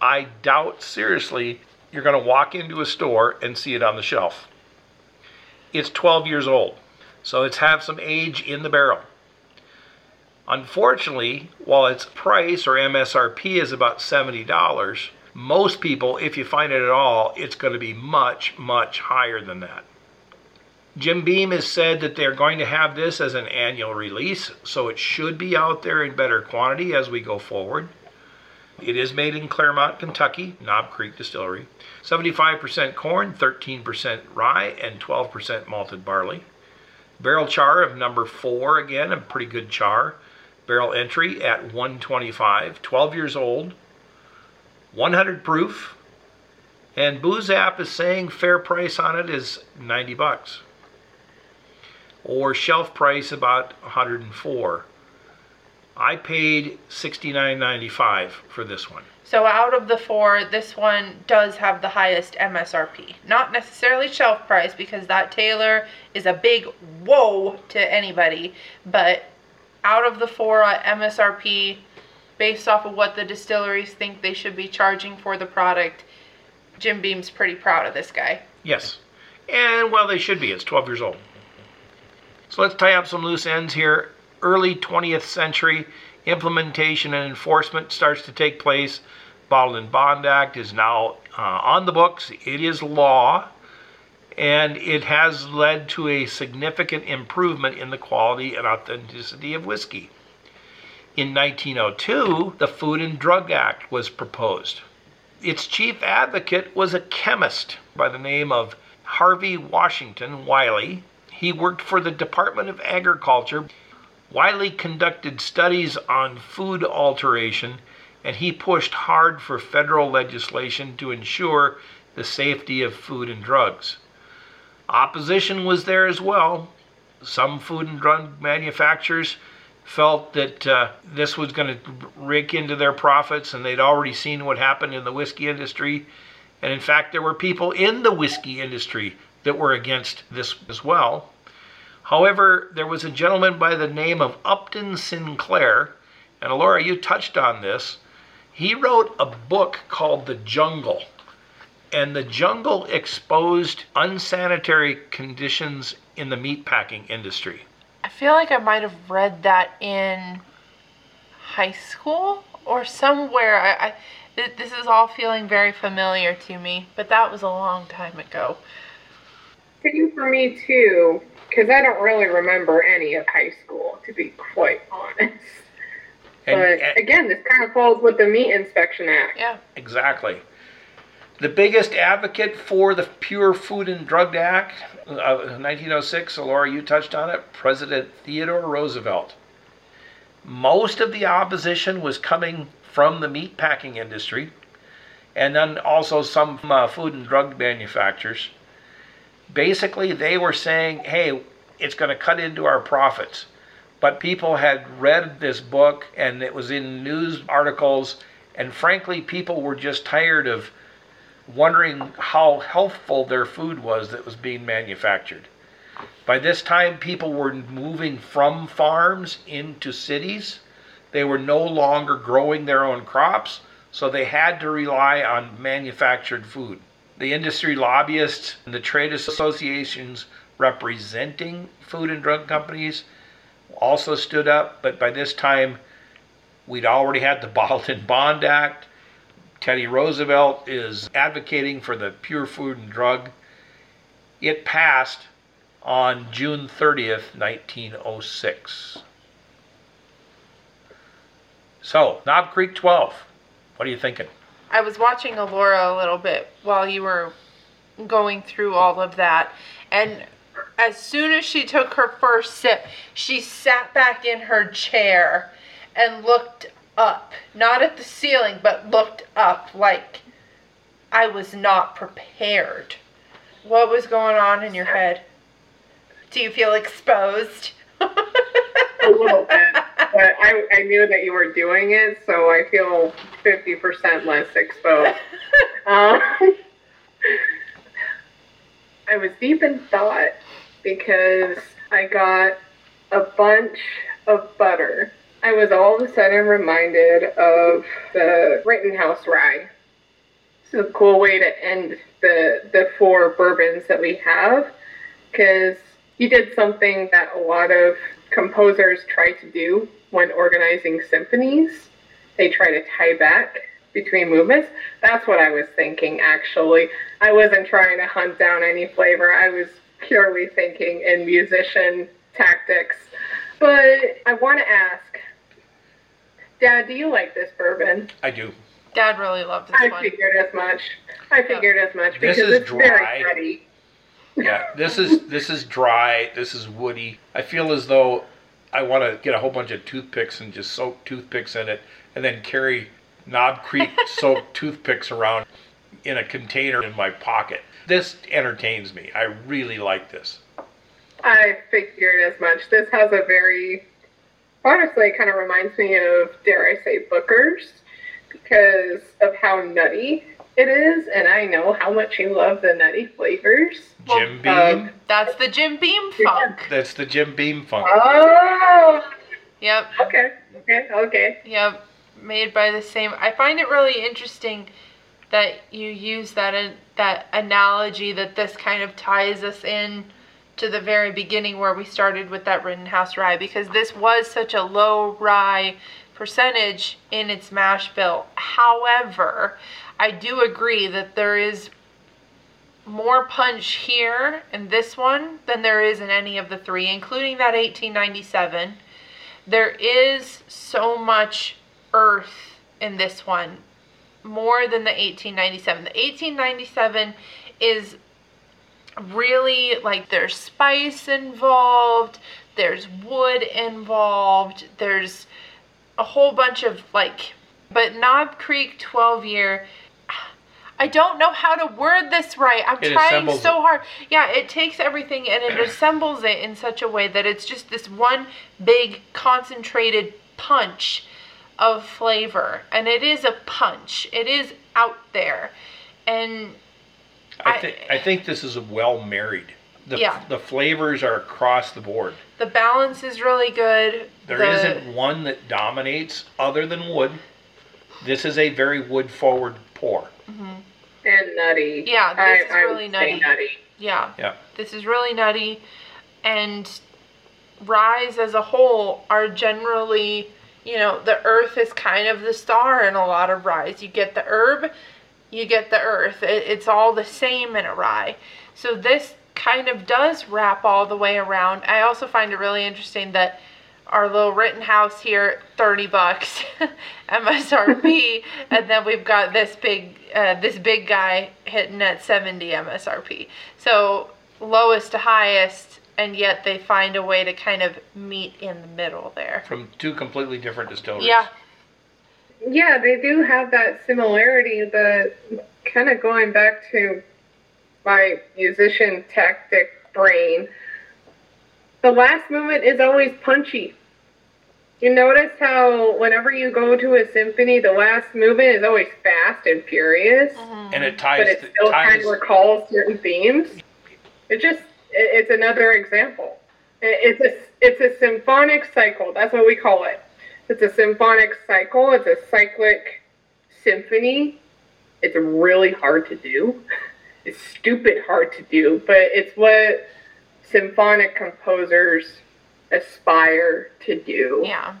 I doubt seriously you're going to walk into a store and see it on the shelf. It's 12 years old, so it's have some age in the barrel. Unfortunately, while its price or MSRP is about $70, most people, if you find it at all, it's going to be much, much higher than that. Jim Beam has said that they're going to have this as an annual release, so it should be out there in better quantity as we go forward. It is made in Clermont, Kentucky, Knob Creek Distillery. 75% corn, 13% rye, and 12% malted barley. Barrel char of number four, again, a pretty good char. Barrel entry at 125, 12 years old, 100 proof, and Booze App is saying fair price on it is 90 bucks, or shelf price about 104. I paid 69.95 for this one. So out of the four, this one does have the highest MSRP. Not necessarily shelf price because that Taylor is a big whoa to anybody, but out of the four uh, MSRP, based off of what the distilleries think they should be charging for the product, Jim Beam's pretty proud of this guy. Yes. And well, they should be. It's 12 years old. So let's tie up some loose ends here. Early 20th century implementation and enforcement starts to take place. Bottled in Bond Act is now uh, on the books. It is law and it has led to a significant improvement in the quality and authenticity of whiskey. In 1902, the Food and Drug Act was proposed. Its chief advocate was a chemist by the name of Harvey Washington Wiley. He worked for the Department of Agriculture. Wiley conducted studies on food alteration and he pushed hard for federal legislation to ensure the safety of food and drugs. Opposition was there as well. Some food and drug manufacturers felt that uh, this was going to rake into their profits, and they'd already seen what happened in the whiskey industry. And in fact, there were people in the whiskey industry that were against this as well. However, there was a gentleman by the name of Upton Sinclair, and Elora, you touched on this. He wrote a book called The Jungle and the jungle exposed unsanitary conditions in the meatpacking industry. I feel like I might have read that in high school or somewhere. I, I this is all feeling very familiar to me, but that was a long time ago. Same for me too, because I don't really remember any of high school, to be quite honest. And, but and, again, this kind of falls with the Meat Inspection Act. Yeah. Exactly. The biggest advocate for the Pure Food and Drug Act of 1906, so Elora, you touched on it, President Theodore Roosevelt. Most of the opposition was coming from the meatpacking industry and then also some uh, food and drug manufacturers. Basically, they were saying, hey, it's going to cut into our profits. But people had read this book and it was in news articles, and frankly, people were just tired of wondering how healthful their food was that was being manufactured. By this time, people were moving from farms into cities. They were no longer growing their own crops, so they had to rely on manufactured food. The industry lobbyists and the trade associations representing food and drug companies also stood up, but by this time, we'd already had the Bottled in Bond Act. Teddy Roosevelt is advocating for the Pure Food and Drug. It passed on June 30th, 1906. So, Knob Creek 12. What are you thinking? I was watching Elora a little bit while you were going through all of that. And as soon as she took her first sip, she sat back in her chair and looked up, not at the ceiling, but looked up like I was not prepared. What was going on in your head? Do you feel exposed? a little bit. But I, I knew that you were doing it, so I feel 50% less exposed. um, I was deep in thought because I got a bunch of butter. I was all of a sudden reminded of the Rittenhouse rye. It's a cool way to end the the four bourbons that we have because you did something that a lot of composers try to do when organizing symphonies. They try to tie back between movements. That's what I was thinking actually. I wasn't trying to hunt down any flavor. I was purely thinking in musician tactics. But I want to ask, Dad, do you like this bourbon? I do. Dad really loved this I one. I figured as much. I figured as much This because is it's dry. very nutty. Yeah, this is this is dry. This is woody. I feel as though I want to get a whole bunch of toothpicks and just soak toothpicks in it, and then carry Knob Creek soaked toothpicks around in a container in my pocket. This entertains me. I really like this. I figured as much. This has a very, honestly, kind of reminds me of, dare I say, Booker's because of how nutty it is, and I know how much you love the nutty flavors. Jim Beam. um, That's the Jim Beam funk. That's the Jim Beam funk. Oh, Yep. okay, okay, okay. Yep, made by the same. I find it really interesting that you use that an that analogy that this kind of ties us in to the very beginning where we started with that Rittenhouse rye because this was such a low rye percentage in its mash bill. However, I do agree that there is more punch here in this one than there is in any of the three, including that 1897 there is so much earth in this one more than the 1897 the 1897 is really like there's spice involved there's wood involved there's a whole bunch of like but knob creek 12 year I don't know how to word this right. I'm It trying so hard. Yeah, it takes everything and it assembles it in such a way that it's just this one big concentrated punch of flavor. And it is a punch. It is out there. And I I- think I think this is well married. The, Yeah. the flavors are across the board. the balance is really good. There the, not one that dominates other than wood. This is a very wood forward pour. Mm-hmm. And nutty. Yeah, this I, is I really would say nutty. nutty. Yeah. Yeah. This is really nutty. And ryes as a whole are generally, you know, the earth is kind of the star in a lot of ryes. You get the herb, you get the earth. It, it's all the same in a rye. So this kind of does wrap all the way around. I also find it really interesting that our little Rittenhouse here, 30 bucks MSRP, and then we've got this big, uh, this big guy hitting at 70 MSRP. So lowest to highest, and yet they find a way to kind of meet in the middle there. From two completely different distilleries. Yeah, Yeah, they do have that similarity, but kind of going back to my musician tactic brain, the last movement is always punchy. You notice how whenever you go to a symphony, the last movement is always fast and furious, uh-huh. And it ties but it the- still kind ties of recalls certain themes. It just, it- it's another example. It- It's a, it's a symphonic cycle. That's what we call it. It's a symphonic cycle. It's a cyclic symphony. It's really hard to do. It's stupid hard to do, but it's what symphonic composers aspire to do. yeah.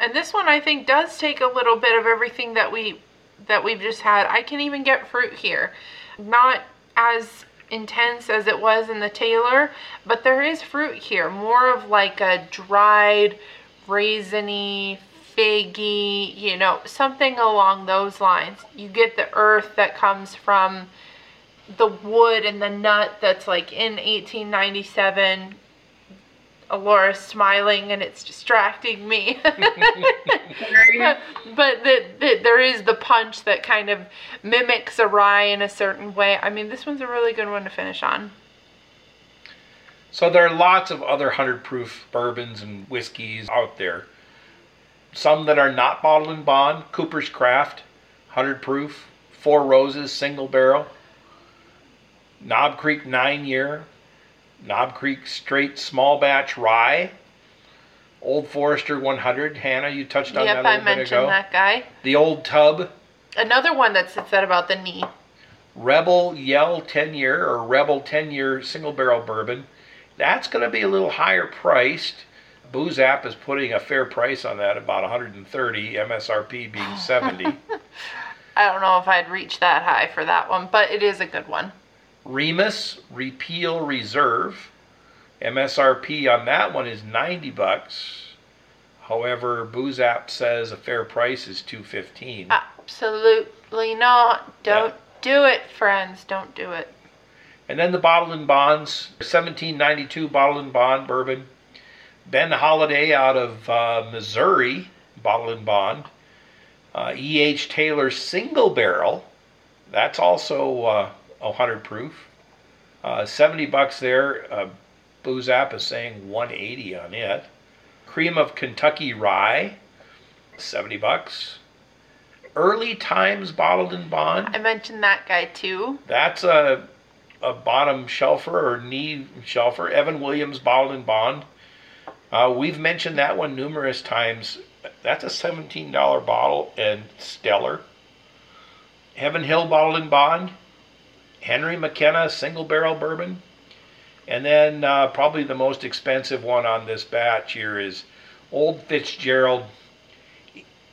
And this one I think does take a little bit of everything that we that we've just had. I can even get fruit here. Not as intense as it was in the Taylor, but there is fruit here. More of like a dried, raisiny, figgy, you know, something along those lines. You get the earth that comes from the wood and the nut that's like in 1897. Elora's smiling and it's distracting me. But the, the, there is the punch that kind of mimics a rye in a certain way. I mean, this one's a really good one to finish on. So there are lots of other hundred proof bourbons and whiskeys out there. some that are not bottled in bond Cooper's Craft, 100 proof, Four Roses, single barrel, Knob Creek, nine year, Knob Creek straight small batch rye, Old Forester 100. Hannah, you touched on Yep, that a I little bit ago. Yep, I mentioned that guy. The Old Tub, Another one that's at about the knee. Rebel Yell 10 year or Rebel 10 year single barrel bourbon. That's going to be a little higher priced. Booze App is putting a fair price on that, about 130, MSRP being 70. I don't know if I'd reach that high for that one, but it is a good one. Remus Repeal Reserve, MSRP on that one is 90 bucks. However, Booze App says a fair price is 215. Absolutely not. Don't do it, friends. Don't do it. And then the bottled in bonds, 1792 bottled in bond bourbon. Ben Holladay out of uh, Missouri, bottled in bond. Uh, E.H. Taylor single barrel, that's also uh, 100 proof. Uh, 70 bucks there. Uh, Booze App is saying 180 on it. Cream of Kentucky rye, 70 bucks. Early Times bottled in bond. I mentioned that guy too. That's a a bottom shelfer or knee shelfer. Evan Williams bottled in bond. Uh, we've mentioned that one numerous times. That's a seventeen dollar bottle and stellar. Heaven Hill bottled in bond. Henry McKenna single barrel bourbon. And then uh, probably the most expensive one on this batch here is Old Fitzgerald.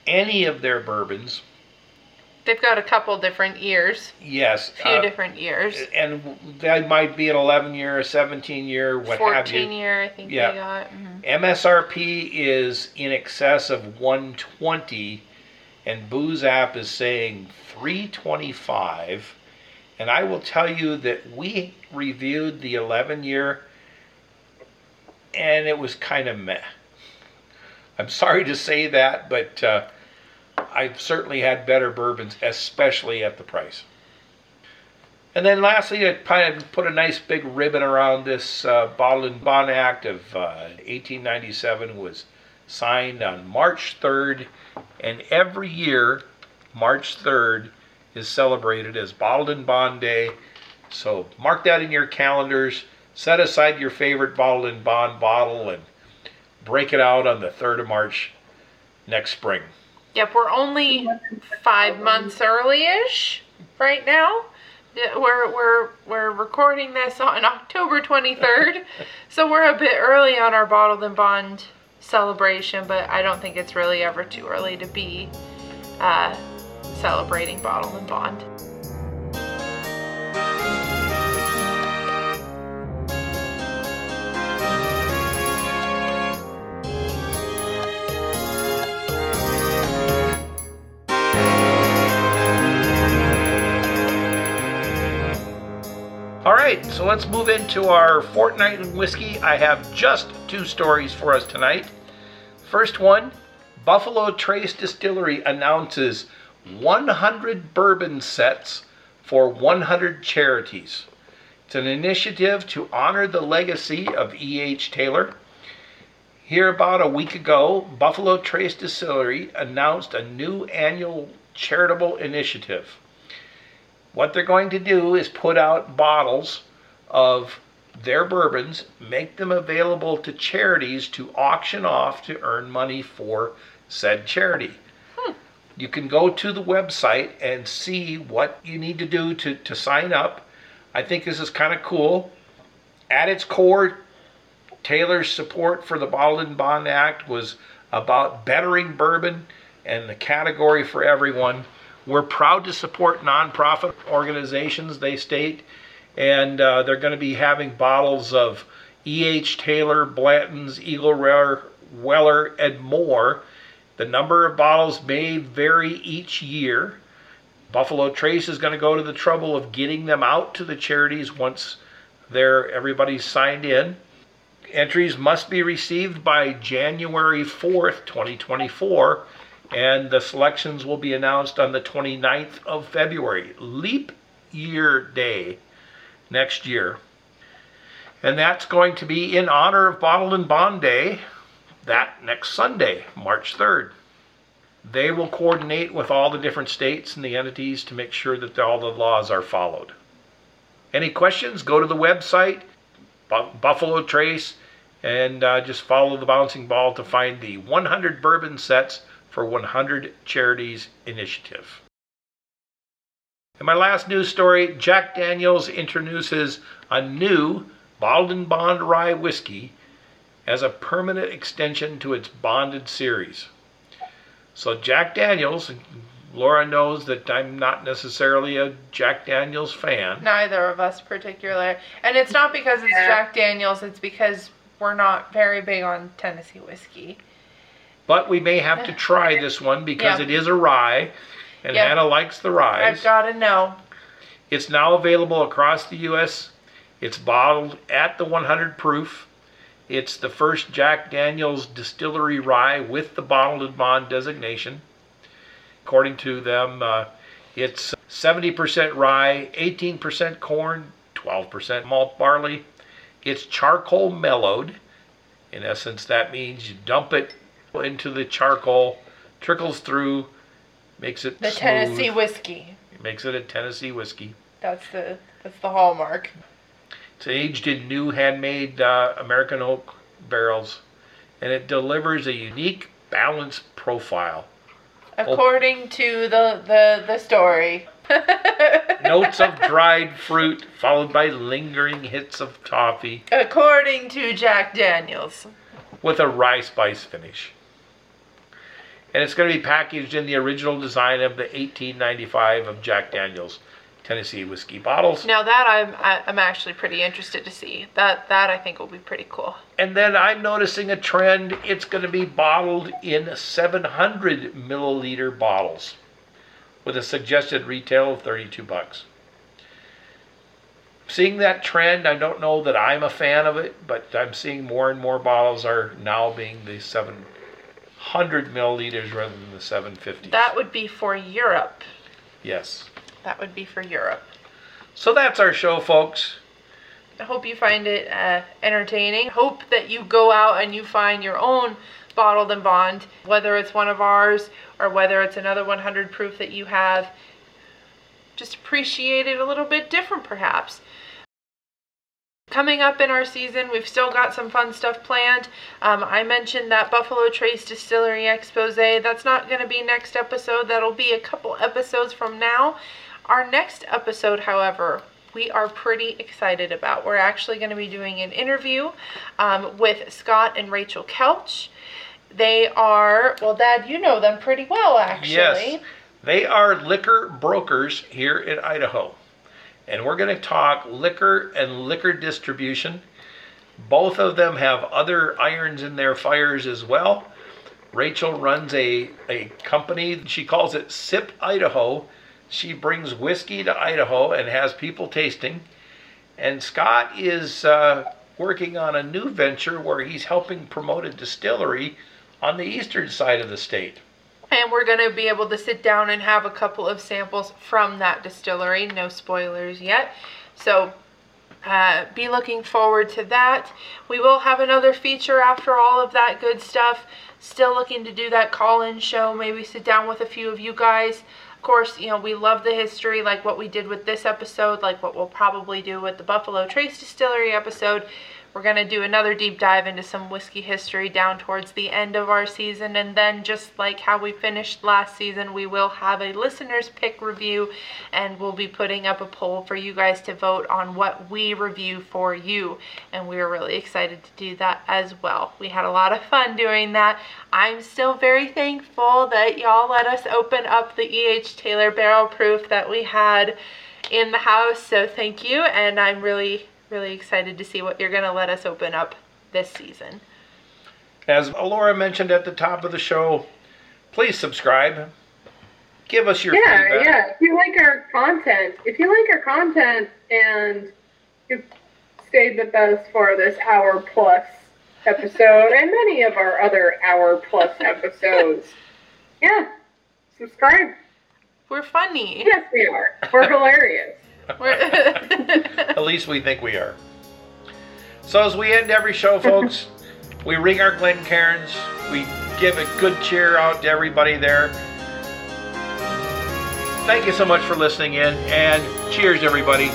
Any of their bourbons, They've got a couple different years, yes, a few uh, different years. and that might be an 11 year, a 17 year, what have you. 14 year, I think Yeah. they got. mhm. MSRP is in excess of 120, and Booze App is saying 325. And I will tell you that we reviewed the 11 year, and it was kind of meh. I'm sorry to say that, but uh, I've certainly had better bourbons, especially at the price. And then lastly, I kind of put a nice big ribbon around this uh, Bottled in Bond Act of uh, 1897 was signed on March 3rd, and every year, March 3rd is celebrated as Bottled in Bond Day. So mark that in your calendars. Set aside your favorite Bottled in Bond bottle and break it out on the 3rd of March next spring. Yep, we're only five months early-ish right now. We're we're we're recording this on October 23rd, so we're a bit early on our bottled in bond celebration. But I don't think it's really ever too early to be uh, celebrating Bottle in bond. All right, so let's move into our fortnight in whiskey. I have just two stories for us tonight. First one Buffalo Trace Distillery announces 100 bourbon sets for 100 charities. It's an initiative to honor the legacy of E.H. Taylor. Here, about a week ago, Buffalo Trace Distillery announced a new annual charitable initiative. What they're going to do is put out bottles of their bourbons, make them available to charities to auction off to earn money for said charity. You can go to the website and see what you need to do to, to sign up. I think this is kind of cool. At its core, Taylor's support for the Bottled in Bond Act was about bettering bourbon and the category for everyone. We're proud to support nonprofit organizations, they state, and uh, they're going to be having bottles of E.H. Taylor, Blanton's, Eagle Rare, Weller, and more. The number of bottles may vary each year. Buffalo Trace is going to go to the trouble of getting them out to the charities once they're everybody's signed in. Entries must be received by January 4th, 2024, and the selections will be announced on the 29th of February, leap year day next year. And that's going to be in honor of Bottled in Bond Day, that next Sunday, March 3rd. They will coordinate with all the different states and the entities to make sure that all the laws are followed. Any questions? Go to the website, Buffalo Trace, and uh, just follow the bouncing ball to find the 100 bourbon sets for 100 Charities Initiative. In my last news story, Jack Daniels introduces a new Bottled in Bond Rye whiskey as a permanent extension to its bonded series. So Jack Daniels, Elora knows that I'm not necessarily a Jack Daniels fan. Neither of us particularly. And it's not because it's Yeah. Jack Daniels, it's because we're not very big on Tennessee whiskey. But we may have to try this one because Yeah. it is a rye, and Yeah. Hannah likes the rye. I've got to know. It's now available across the U.S. It's bottled at the 100 proof. It's the first Jack Daniels distillery rye with the bottled in bond designation. According to them, uh, it's 70% rye, 18% corn, 12% malt barley. It's charcoal mellowed. In essence, that means you dump it into the charcoal, trickles through, makes it The smooth, Tennessee whiskey. makes it a Tennessee whiskey. That's the that's the hallmark. It's aged in new handmade uh, American oak barrels, and it delivers a unique, balanced profile. According to the the the story. Notes of dried fruit, followed by lingering hits of toffee, According to Jack Daniels. with a rye spice finish. And it's going to be packaged in the original design of the 1895 of Jack Daniels Tennessee whiskey bottles. Now that I'm I- I'm actually pretty interested to see. That that I think will be pretty cool. And then I'm noticing a trend. It's going to be bottled in 700 milliliter bottles with a suggested retail of 32 bucks. Seeing that trend, I don't know that I'm a fan of it, but I'm seeing more and more bottles are now being the 700 milliliters rather than the 750. That would be for Europe. yes. That would be for Europe. So that's our show, folks. I hope you find it uh, entertaining. Hope that you go out and you find your own bottled in bond, whether it's one of ours or whether it's another 100 proof that you have. Just appreciate it a little bit different, perhaps. Coming up in our season, we've still got some fun stuff planned. Um, I mentioned that Buffalo Trace Distillery expose. That's not going to be next episode. That'll be a couple episodes from now. Our next episode, however, we are pretty excited about. We're actually going to be doing an interview um, with Scott and Rachel Kelch. They are, well, Dad, you know them pretty well, actually. Yes. They are liquor brokers here in Idaho. And we're going to talk liquor and liquor distribution. Both of them have other irons in their fires as well. Rachel runs a, a company, she calls it Sip Idaho. She brings whiskey to Idaho and has people tasting. And Scott is uh, working on a new venture where he's helping promote a distillery on the eastern side of the state. And we're going to be able to sit down and have a couple of samples from that distillery. No spoilers yet. So uh, be looking forward to that. We will have another feature after all of that good stuff. Still looking to do that call in show, maybe sit down with a few of you guys. Course, you know, we love the history, like what we did with this episode, like what we'll probably do with the Buffalo Trace Distillery episode. We're going to do another deep dive into some whiskey history down towards the end of our season. And then, just like how we finished last season, we will have a listener's pick review and we'll be putting up a poll for you guys to vote on what we review for you. And we're really excited to do that as well. We had a lot of fun doing that. I'm still very thankful that y'all let us open up the E.H. Taylor barrel proof that we had in the house. So, thank you. And I'm really really excited to see what you're going to let us open up this season. As Elora mentioned at the top of the show, please subscribe. Give us your yeah, feedback. yeah. If you like our content, if you like our content and you stayed with us for this hour plus episode and many of our other hour plus episodes, yeah, subscribe. We're funny. Yes, we are. We're hilarious. At least we think we are. So as we end every show, folks, we ring our Glencairns. we give a good cheer out to everybody there. Thank you so much for listening in, and cheers, everybody.